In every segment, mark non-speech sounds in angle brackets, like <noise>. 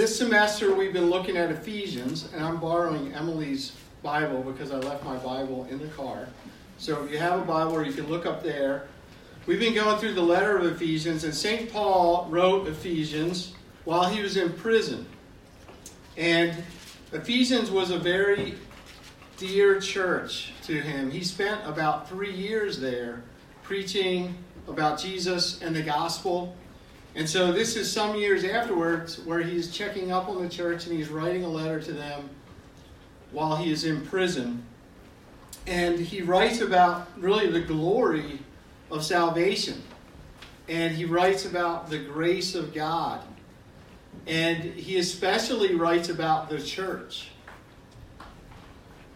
This semester we've been looking at Ephesians, and I'm borrowing Emily's Bible because I left my Bible in the car. So if you have a Bible, you can look up there. We've been going through the letter of Ephesians, and St. Paul wrote Ephesians while he was in prison. And Ephesians was a very dear church to him. He spent about three years there preaching about Jesus and the gospel. And so this is some years afterwards where he's checking up on the church and he's writing a letter to them while he is in prison. And he writes about really the glory of salvation. And he writes about the grace of God. And he especially writes about the church.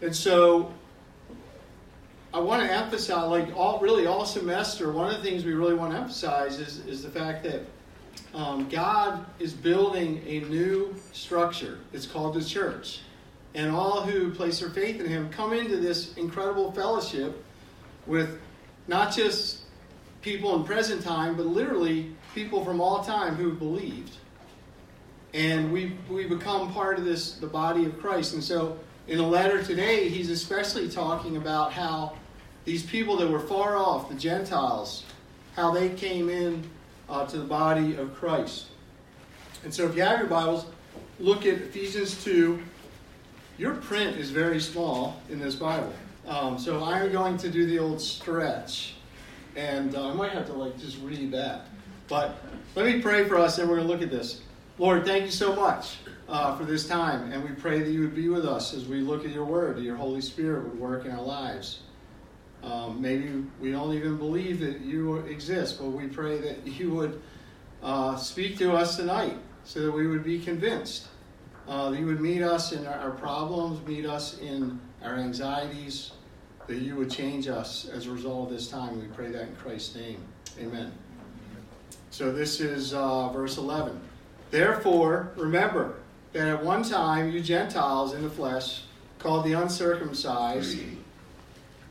And so I want to emphasize, like all really all semester, one of the things we really want to emphasize is, is the fact that um, God is building a new structure. It's called the church. And all who place their faith in Him come into this incredible fellowship with not just people in present time, but literally people from all time who believed. And we we become part of this, the body of Christ. And so in the letter today, he's especially talking about how these people that were far off, the Gentiles, how they came in uh, to the body of Christ. And so if you have your Bibles, look at Ephesians 2. Your print is very small in this Bible. Um, so I'm going to do the old stretch. And uh, I might have to like just read that. But let me pray for us and we're going to look at this. Lord, thank you so much uh, for this time. And we pray that you would be with us as we look at your word, that your Holy Spirit would work in our lives. Um, maybe we don't even believe that you exist, but we pray that <laughs> you would uh, speak to us tonight so that we would be convinced. Uh, that you would meet us in our, our, problems, meet us in our anxieties, that you would change us as a result of this time. We pray that in Christ's name. Amen. So this is uh, verse 11. Therefore, remember that at one time you Gentiles in the flesh, called the uncircumcised,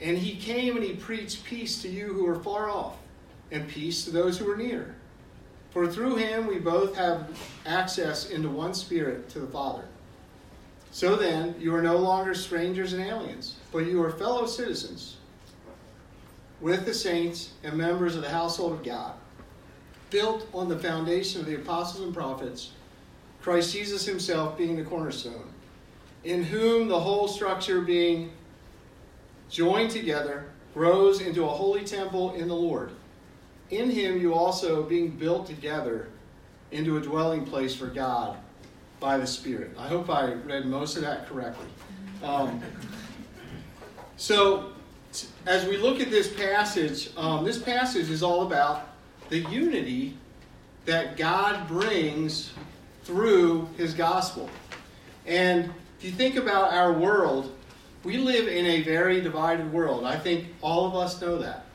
And he came and he preached peace to you who are far off, and peace to those who are near. For through him we both have access into one spirit to the Father. So then, you are no longer strangers and aliens, but you are fellow citizens with the saints and members of the household of God, built on the foundation of the apostles and prophets, Christ Jesus himself being the cornerstone, in whom the whole structure being joined together, grows into a holy temple in the Lord. In him you also being built together into a dwelling place for God by the Spirit. I hope I read most of that correctly. Um, so, as we look at this passage, um, this passage is all about the unity that God brings through his gospel. And if you think about our world, we live in a very divided world. I think all of us know that.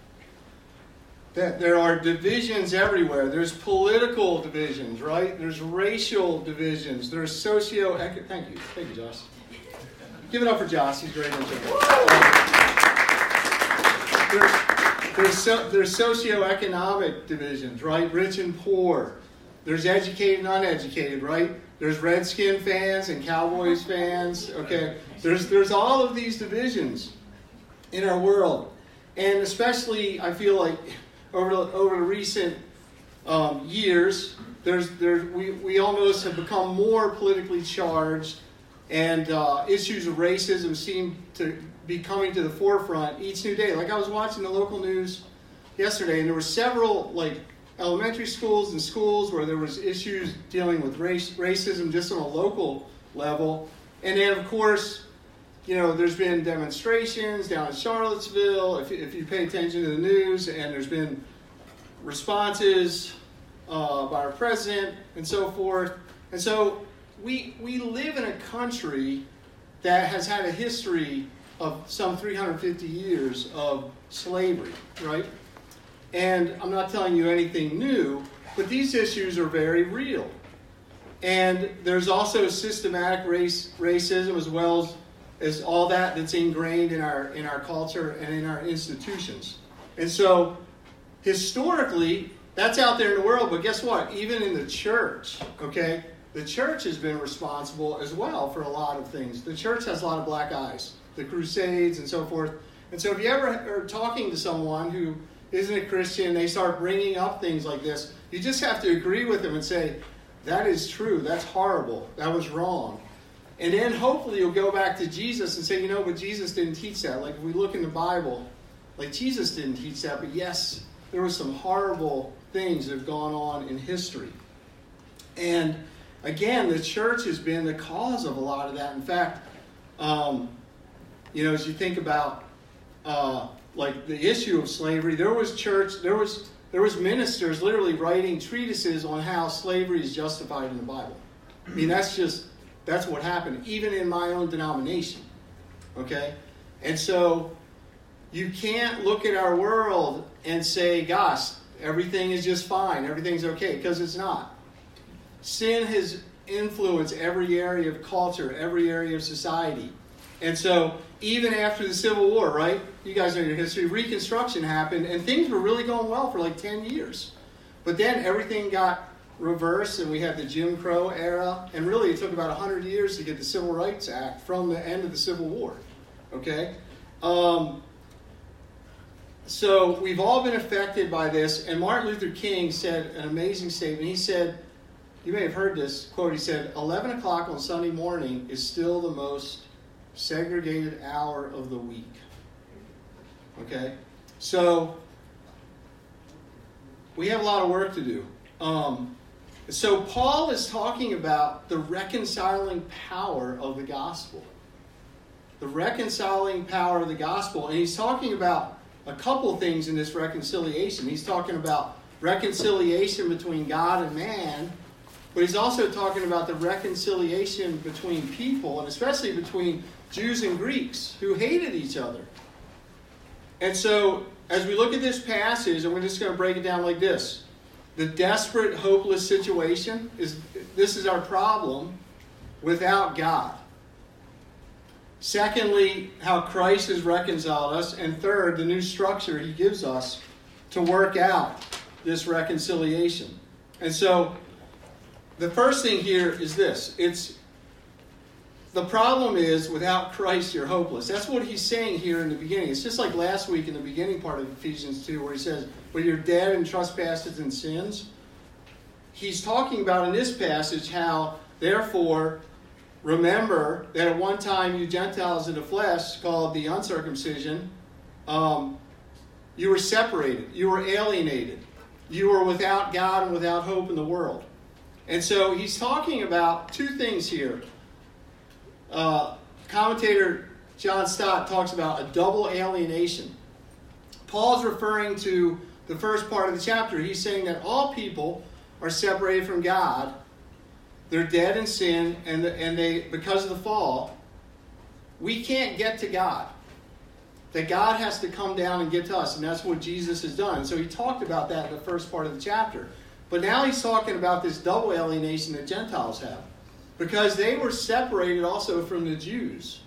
That there are divisions everywhere. There's political divisions, right? There's racial divisions. There's socio Thank you. Thank you, Josh. Give it up for Josh. He's great. There's, there's, so, there's socioeconomic divisions, right? Rich and poor. There's educated and uneducated, right? There's Redskin fans and Cowboys fans. Okay, there's there's all of these divisions in our world, and especially I feel like over over the recent um, years, there's there we we almost have become more politically charged and uh, issues of racism seem to be coming to the forefront each new day. Like I was watching the local news yesterday, and there were several like elementary schools and schools where there was issues dealing with race, racism just on a local level. And then, of course, you know, there's been demonstrations down in Charlottesville, if, if you pay attention to the news, and there's been responses uh, by our president and so forth. And so we, we live in a country that has had a history of some 350 years of slavery, right? And I'm not telling you anything new, but these issues are very real. And there's also systematic race, racism as well as, as all that that's ingrained in our, in our culture and in our institutions. And so, historically, that's out there in the world, but guess what? Even in the church, okay, the church has been responsible as well for a lot of things. The church has a lot of black eyes, the Crusades and so forth. And so, if you ever are talking to someone who isn't a Christian, they start bringing up things like this, you just have to agree with them and say, that is true, that's horrible, that was wrong. And then hopefully you'll go back to Jesus and say, you know, but Jesus didn't teach that. Like if we look in the Bible, like Jesus didn't teach that, but yes, there were some horrible things that have gone on in history. And again, the church has been the cause of a lot of that. In fact, um, you know, as you think about uh, like the issue of slavery, there was church, there was there was ministers literally writing treatises on how slavery is justified in the Bible. I mean, that's just that's what happened, even in my own denomination. Okay, and so you can't look at our world and say, "Gosh, everything is just fine, everything's okay," because it's not. Sin has influenced every area of culture, every area of society, and so even after the Civil War, right? You guys know your history. Reconstruction happened, and things were really going well for like 10 years. But then everything got reversed, and we had the Jim Crow era. And really, it took about 100 years to get the Civil Rights Act from the end of the Civil War. Okay? Um, so we've all been affected by this. And Martin Luther King said an amazing statement. He said, you may have heard this quote, he said, 11 o'clock on Sunday morning is still the most segregated hour of the week. Okay? So, we have a lot of work to do. Um, so, Paul is talking about the reconciling power of the gospel. The reconciling power of the gospel. And he's talking about a couple things in this reconciliation. He's talking about reconciliation between God and man, but he's also talking about the reconciliation between people, and especially between Jews and Greeks who hated each other. And so, as we look at this passage, and we're just going to break it down like this the desperate, hopeless situation is this is our problem without God. Secondly, how Christ has reconciled us. And third, the new structure he gives us to work out this reconciliation. And so, the first thing here is this it's the problem is without Christ, you're hopeless. That's what he's saying here in the beginning. It's just like last week in the beginning part of Ephesians 2, where he says, But you're dead in trespasses and sins. He's talking about in this passage how, therefore, remember that at one time you Gentiles in the flesh, called the uncircumcision, um, you were separated, you were alienated, you were without God and without hope in the world. And so he's talking about two things here uh, commentator John Stott talks about a double alienation. Paul's referring to the first part of the chapter. He's saying that all people are separated from God. They're dead in sin, and, the, and they because of the fall, we can't get to God. That God has to come down and get to us, and that's what Jesus has done. So he talked about that in the first part of the chapter. But now he's talking about this double alienation that Gentiles have because they were separated also from the Jews.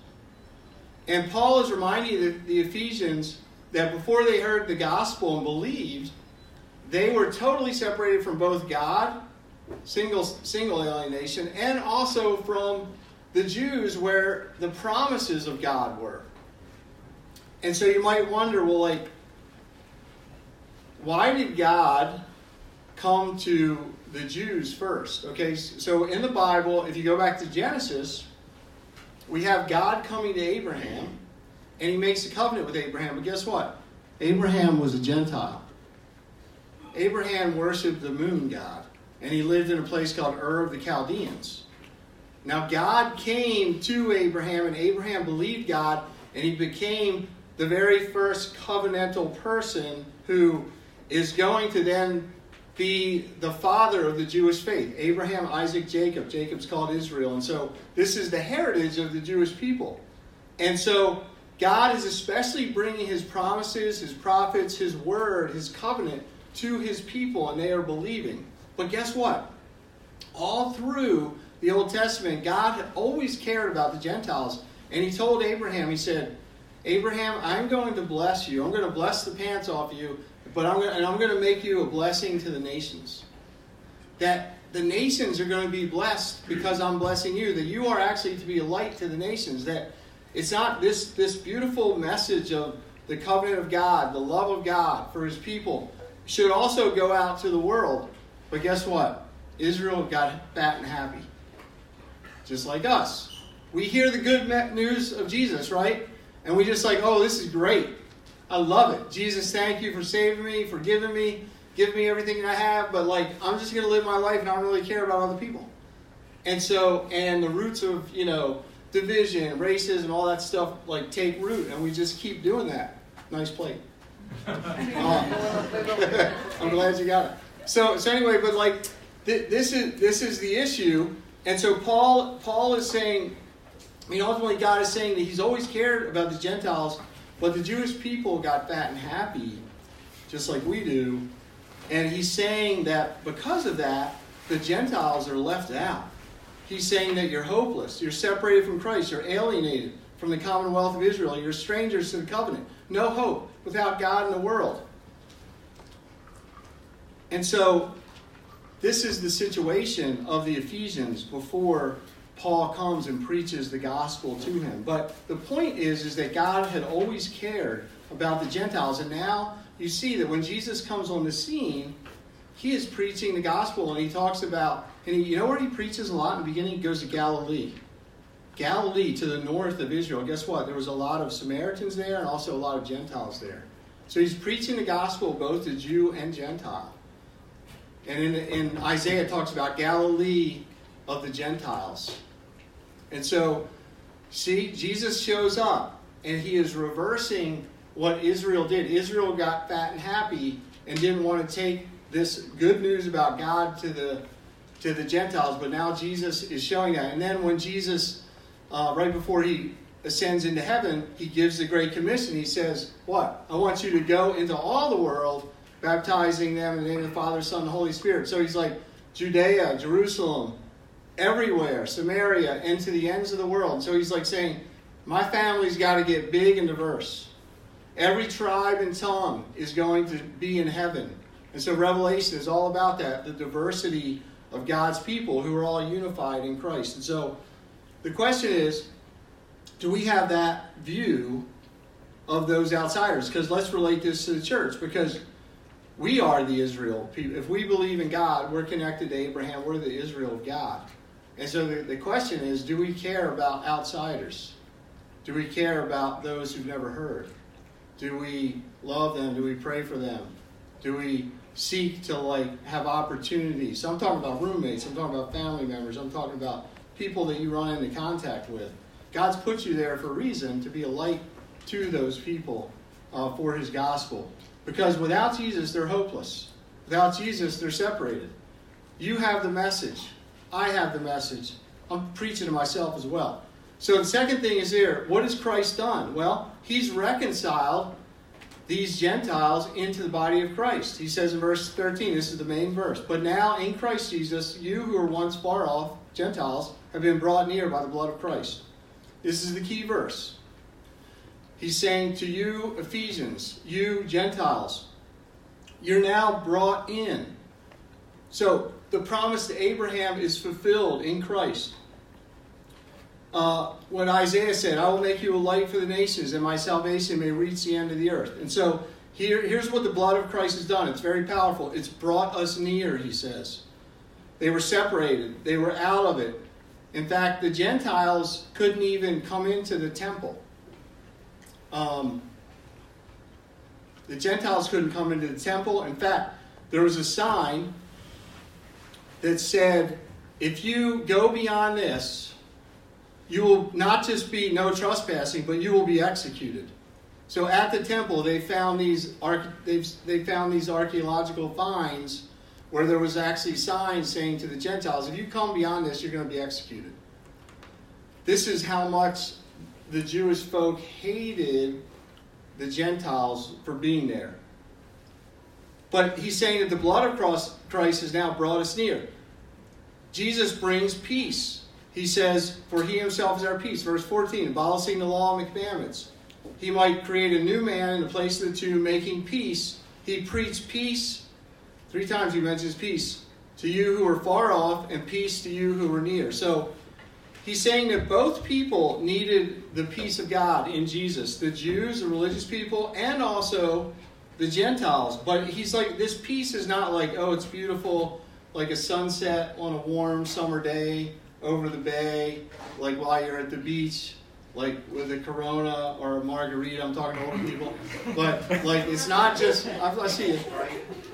And Paul is reminding the, the Ephesians that before they heard the gospel and believed, they were totally separated from both God, single, single alienation, and also from the Jews where the promises of God were. And so you might wonder, well, like, why did God come to the Jews first. Okay, so in the Bible, if you go back to Genesis, we have God coming to Abraham, and he makes a covenant with Abraham. But guess what? Abraham was a Gentile. Abraham worshiped the moon god, and he lived in a place called Ur of the Chaldeans. Now, God came to Abraham, and Abraham believed God, and he became the very first covenantal person who is going to then be the father of the Jewish faith. Abraham, Isaac, Jacob. Jacob's called Israel. And so this is the heritage of the Jewish people. And so God is especially bringing his promises, his prophets, his word, his covenant to his people, and they are believing. But guess what? All through the Old Testament, God had always cared about the Gentiles. And he told Abraham, he said, Abraham, I'm going to bless you. I'm going to bless the pants off you, but I'm to, and I'm going to make you a blessing to the nations. That the nations are going to be blessed because I'm blessing you. That you are actually to be a light to the nations. That it's not this, this beautiful message of the covenant of God, the love of God for his people, should also go out to the world. But guess what? Israel got fat and happy. Just like us. We hear the good news of Jesus, right? And we just like, oh, this is great. I love it. Jesus, thank you for saving me, for giving me, giving me everything that I have. But like, I'm just going to live my life and I don't really care about other people. And so, and the roots of, you know, division, racism, all that stuff, like take root. And we just keep doing that. Nice plate. Uh, <laughs> <laughs> I'm glad you got it. So, so anyway, but like, th- this is this is the issue. And so Paul Paul is saying, I mean, ultimately God is saying that He's always cared about the Gentiles, but the Jewish people got fat and happy, just like we do. And He's saying that because of that, the Gentiles are left out. He's saying that you're hopeless, you're separated from Christ, you're alienated from the commonwealth of Israel, you're strangers to the covenant, no hope without God in the world. And so, this is the situation of the Ephesians before Paul comes and preaches the gospel to him. But the point is, is that God had always cared about the Gentiles. And now you see that when Jesus comes on the scene, he is preaching the gospel and he talks about, and he, you know where he preaches a lot in the beginning? He goes to Galilee. Galilee to the north of Israel. Guess what? There was a lot of Samaritans there and also a lot of Gentiles there. So he's preaching the gospel both to Jew and Gentile. And in, in Isaiah, talks about Galilee of the Gentiles. And so, see, Jesus shows up and he is reversing what Israel did. Israel got fat and happy and didn't want to take this good news about God to the to the Gentiles, but now Jesus is showing that. And then when Jesus, uh, right before he ascends into heaven, he gives the Great Commission. He says, What? I want you to go into all the world baptizing them in the name of the Father, Son, and Holy Spirit. So he's like, Judea, Jerusalem, everywhere, Samaria, and to the ends of the world. So he's like saying, My family's got to get big and diverse. Every tribe and tongue is going to be in heaven. And so Revelation is all about that the diversity of God's people who are all unified in Christ. And so the question is do we have that view of those outsiders? Because let's relate this to the church. Because we are the Israel people. If we believe in God, we're connected to Abraham. We're the Israel of God. And so the, the question is do we care about outsiders? Do we care about those who've never heard? Do we love them? Do we pray for them? Do we seek to like have opportunities? So I'm talking about roommates. I'm talking about family members. I'm talking about people that you run into contact with. God's put you there for a reason to be a light to those people uh, for His gospel. Because without Jesus, they're hopeless. Without Jesus, they're separated. You have the message. I have the message. I'm preaching to myself as well. So the second thing is here what has Christ done? Well, he's reconciled these Gentiles into the body of Christ. He says in verse 13, this is the main verse. But now in Christ Jesus, you who were once far off, Gentiles, have been brought near by the blood of Christ. This is the key verse. He's saying to you, Ephesians, you Gentiles, you're now brought in. So the promise to Abraham is fulfilled in Christ. Uh, when Isaiah said, I will make you a light for the nations, and my salvation may reach the end of the earth. And so here, here's what the blood of Christ has done. It's very powerful. It's brought us near, he says. They were separated, they were out of it. In fact, the Gentiles couldn't even come into the temple. Um, the Gentiles couldn't come into the temple. In fact, there was a sign that said, if you go beyond this, you will not just be no trespassing, but you will be executed. So at the temple, they found these they found these archaeological finds where there was actually signs saying to the Gentiles, if you come beyond this, you're going to be executed. This is how much the Jewish folk hated the Gentiles for being there. But he's saying that the blood of Christ has now brought us near. Jesus brings peace. He says, For he himself is our peace. Verse 14, abolishing the law and the commandments. He might create a new man in the place of the two, making peace. He preached peace. Three times he mentions peace. To you who are far off, and peace to you who are near. So he's saying that both people needed the peace of God in Jesus the Jews, the religious people, and also the Gentiles. But he's like, this peace is not like, oh, it's beautiful, like a sunset on a warm summer day over the bay, like while you're at the beach like with a Corona or a margarita. I'm talking to older people, but like it's not just. I, I see it.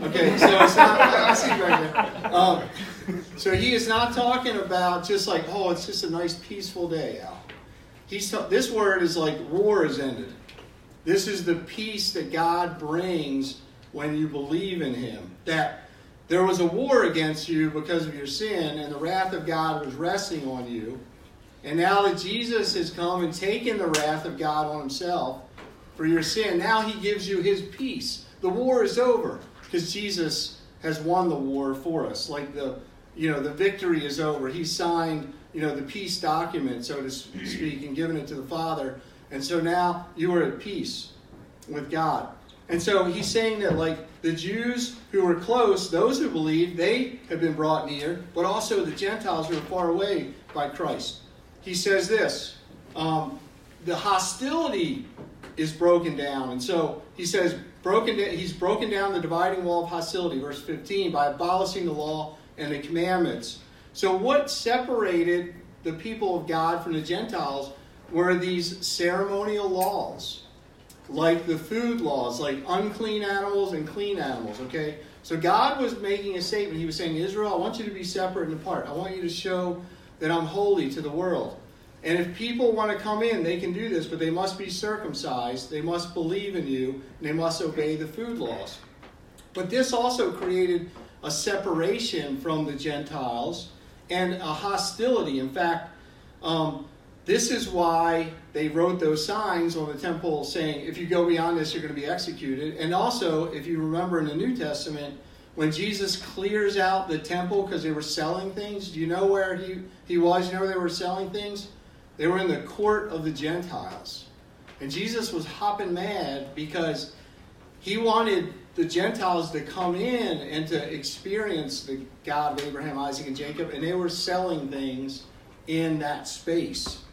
Okay, so it's not. I see it right there. Um, so he is not talking about just like oh, it's just a nice peaceful day, out. He's this word is like war is ended. This is the peace that God brings when you believe in Him. That there was a war against you because of your sin, and the wrath of God was resting on you and now that Jesus has come and taken the wrath of God on himself for your sin, now he gives you his peace. The war is over because Jesus has won the war for us. Like the you know, the victory is over. He signed, you know, the peace document, so to speak, and given it to the Father. And so now you are at peace with God. And so he's saying that, like, the Jews who were close, those who believe, they have been brought near, but also the Gentiles who are far away by Christ he says this um, the hostility is broken down. And so he says, broken he's broken down the dividing wall of hostility, verse 15, by abolishing the law and the commandments. So, what separated the people of God from the Gentiles were these ceremonial laws, like the food laws, like unclean animals and clean animals, okay? So, God was making a statement. He was saying, Israel, I want you to be separate and apart. I want you to show that I'm holy to the world. And if people want to come in, they can do this, but they must be circumcised, they must believe in you, and they must obey the food laws. But this also created a separation from the Gentiles and a hostility. In fact, um, this is why they wrote those signs on the temple saying, if you go beyond this, you're going to be executed. And also, if you remember in the New Testament, when Jesus clears out the temple because they were selling things, do you know where he, he was? You know where they were selling things? They were in the court of the Gentiles. And Jesus was hopping mad because he wanted the Gentiles to come in and to experience the God of Abraham, Isaac, and Jacob, and they were selling things in that space.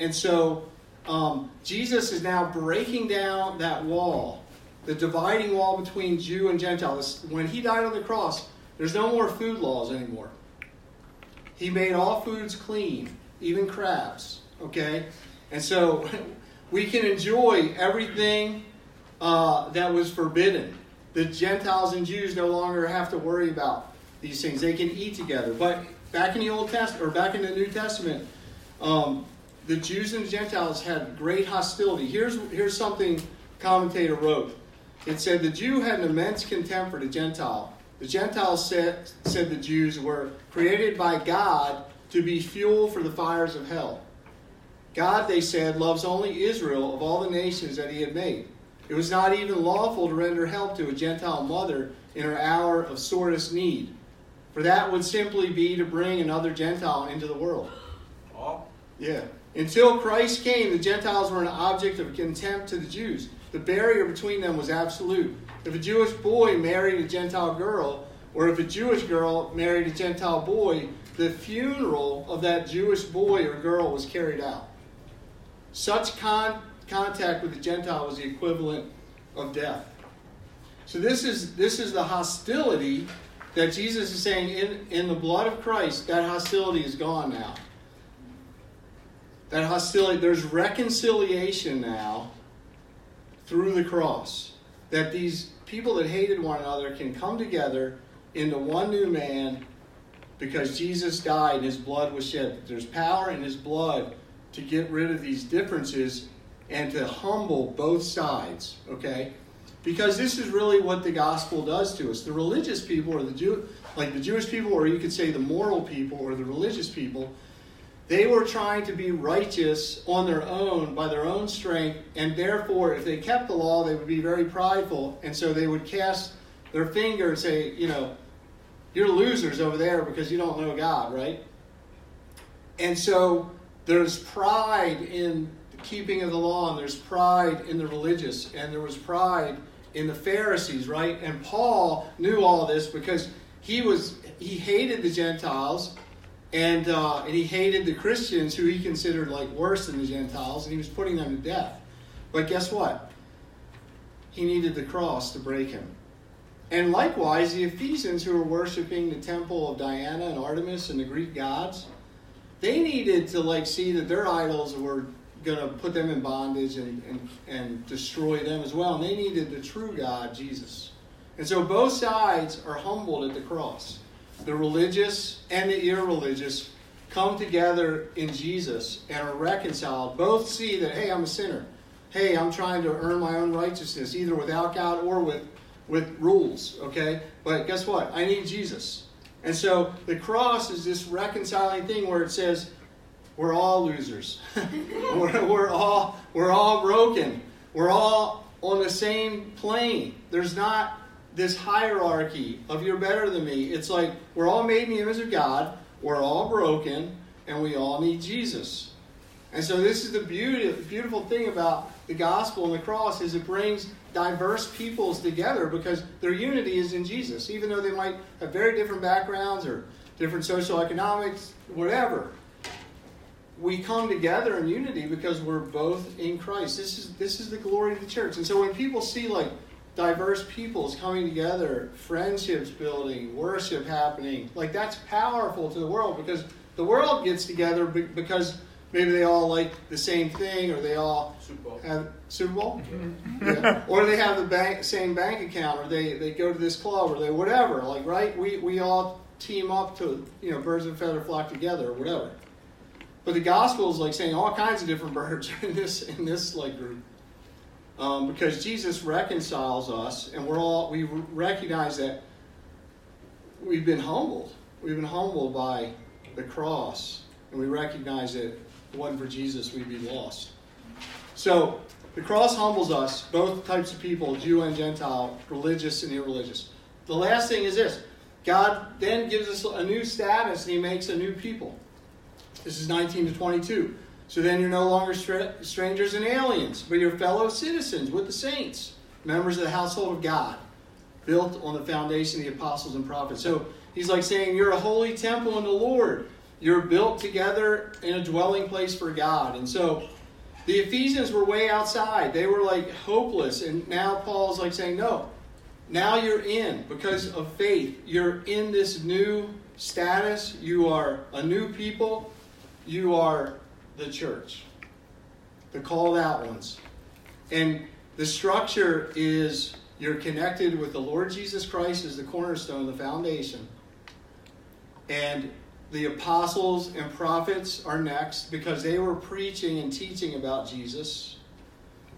And so um, Jesus is now breaking down that wall, the dividing wall between Jew and Gentile. When he died on the cross, there's no more food laws anymore. He made all foods clean even crabs. Okay? And so <laughs> we can enjoy everything uh, that was forbidden. The Gentiles and Jews no longer have to worry about these things. They can eat together. But back in the Old Testament, or back in the New Testament, um, the Jews and the Gentiles had great hostility. Here's, here's something commentator wrote. It said the Jew had an immense contempt for the Gentile. The Gentiles said, said the Jews were created by God to be fuel for the fires of hell. God, they said, loves only Israel of all the nations that he had made. It was not even lawful to render help to a Gentile mother in her hour of sorest need, for that would simply be to bring another Gentile into the world. Oh. Yeah. Until Christ came, the Gentiles were an object of contempt to the Jews. The barrier between them was absolute. If a Jewish boy married a Gentile girl, or if a Jewish girl married a Gentile boy, the funeral of that Jewish boy or girl was carried out. Such con- contact with the Gentile was the equivalent of death. So this is this is the hostility that Jesus is saying in, in the blood of Christ, that hostility is gone now. That hostility, there's reconciliation now through the cross. That these people that hated one another can come together into one new man because Jesus died and his blood was shed. There's power in his blood to get rid of these differences and to humble both sides, okay? Because this is really what the gospel does to us. The religious people or the Jew like the Jewish people or you could say the moral people or the religious people, they were trying to be righteous on their own by their own strength and therefore if they kept the law they would be very prideful and so they would cast their finger and say, you know, you're losers over there because you don't know God, right? And so there's pride in the keeping of the law, and there's pride in the religious, and there was pride in the Pharisees, right? And Paul knew all this because he was he hated the Gentiles, and uh, and he hated the Christians who he considered like worse than the Gentiles, and he was putting them to death. But guess what? He needed the cross to break him. And likewise, the Ephesians who were worshiping the temple of Diana and Artemis and the Greek gods, they needed to like see that their idols were going to put them in bondage and, and, and destroy them as well. And they needed the true God, Jesus. And so both sides are humbled at the cross. The religious and the irreligious come together in Jesus and are reconciled. Both see that, hey, I'm a sinner. Hey, I'm trying to earn my own righteousness, either without God or with with rules, okay? But guess what? I need Jesus. And so the cross is this reconciling thing where it says, we're all losers. <laughs> we're, we're, all, we're all broken. We're all on the same plane. There's not this hierarchy of you're better than me. It's like we're all made in the image of God, we're all broken, and we all need Jesus. And so this is the beauty, beautiful thing about the gospel and the cross is it brings diverse peoples together because their unity is in Jesus. Even though they might have very different backgrounds or different social economics, whatever. We come together in unity because we're both in Christ. This is this is the glory of the church. And so when people see like diverse peoples coming together, friendships building, worship happening, like that's powerful to the world because the world gets together because maybe they all like the same thing or they all Super Bowl. have Super Bowl, mm-hmm. yeah. or they have the bank, same bank account, or they, they go to this club, or they whatever. Like right, we we all team up to you know birds of a feather flock together, or whatever. But the gospel is like saying all kinds of different <laughs> birds in this in this like group, um, because Jesus reconciles us, and we're all we recognize that we've been humbled. We've been humbled by the cross, and we recognize that if it wasn't for Jesus, we'd be lost. So the cross humbles us, both types of people, Jew and Gentile, religious and irreligious. The last thing is this God then gives us a new status and He makes a new people. This is 19 to 22. So then you're no longer strangers and aliens, but you're fellow citizens with the saints, members of the household of God, built on the foundation of the apostles and prophets. So he's like saying, You're a holy temple in the Lord. You're built together in a dwelling place for God. And so the Ephesians were way outside. They were like hopeless. And now Paul's like saying, no, now you're in because of faith. You're in this new status. You are a new people. You are the church, the called out ones. And the structure is you're connected with the Lord Jesus Christ as the cornerstone, the foundation. And the apostles and prophets are next because they were preaching and teaching about Jesus.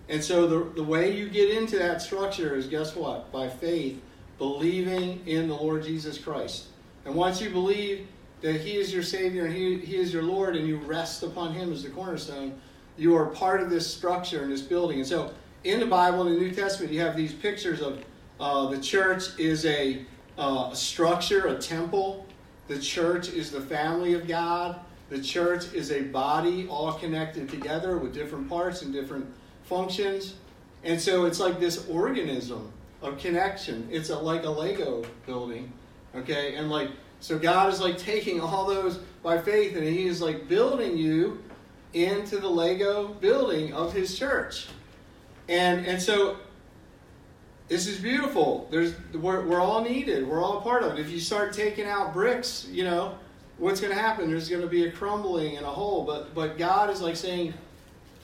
And so the, the way you get into that structure is guess what? By faith, believing in the Lord Jesus Christ. And once you believe that He is your Savior and He, he is your Lord and you rest upon Him as the cornerstone, you are part of this structure and this building. And so in the Bible, in the New Testament, you have these pictures of uh, the church is a, uh, a structure, a temple the church is the family of God. The church is a body all connected together with different parts and different functions. And so it's like this organism of connection. It's a, like a Lego building. Okay? And like, so God is like taking all those by faith and He is like building you into the Lego building of His church. And, and so this is beautiful. There's we're, we're all needed. We're all part of it. If you start taking out bricks, you know, what's going to happen? There's going to be a crumbling and a hole. But but God is like saying,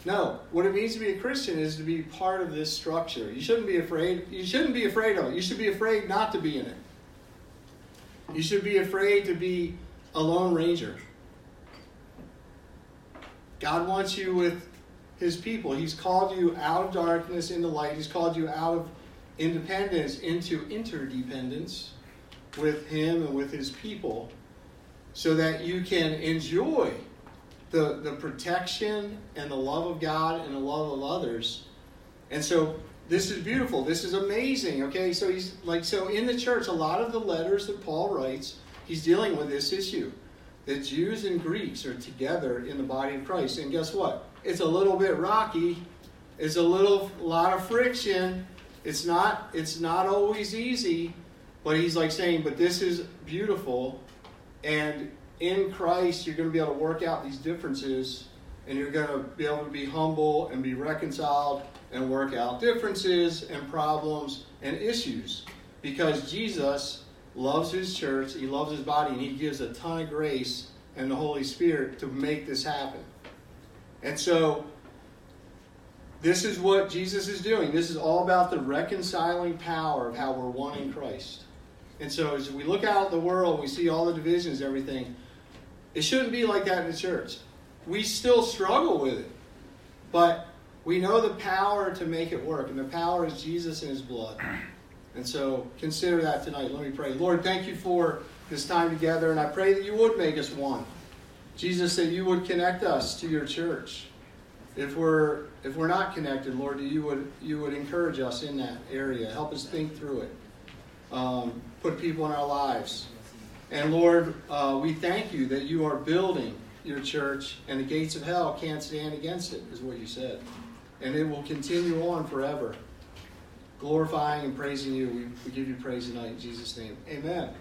no. What it means to be a Christian is to be part of this structure. You shouldn't be afraid. You shouldn't be afraid of it. You should be afraid not to be in it. You should be afraid to be a lone ranger. God wants you with his people. He's called you out of darkness into light. He's called you out of independence into interdependence with him and with his people so that you can enjoy the, the protection and the love of God and the love of others. And so this is beautiful. This is amazing. Okay, so he's like, so in the church, a lot of the letters that Paul writes, he's dealing with this issue that Jews and Greeks are together in the body of Christ. And guess what? It's a little bit rocky. It's a little lot of friction. It's not it's not always easy, but he's like saying, but this is beautiful and in Christ you're going to be able to work out these differences and you're going to be able to be humble and be reconciled and work out differences and problems and issues because Jesus loves his church, he loves his body, and he gives a ton of grace and the Holy Spirit to make this happen. And so, this is what Jesus is doing. This is all about the reconciling power of how we're one in Christ. And so, as we look out the world, we see all the divisions, everything. It shouldn't be like that in the church. We still struggle with it. But we know the power to make it work, and the power is Jesus and his blood. <clears throat> And so consider that tonight. Let me pray. Lord, thank you for this time together, and I pray that you would make us one. Jesus, that you would connect us to your church. If we're if we're not connected, Lord, you would you would encourage us in that area. Help us think through it. Um, put people in our lives. And Lord, uh, we thank you that you are building your church, and the gates of hell can't stand against it, is what you said. And it will continue on forever glorifying and praising you. We, give you praise tonight in Jesus' name. Amen.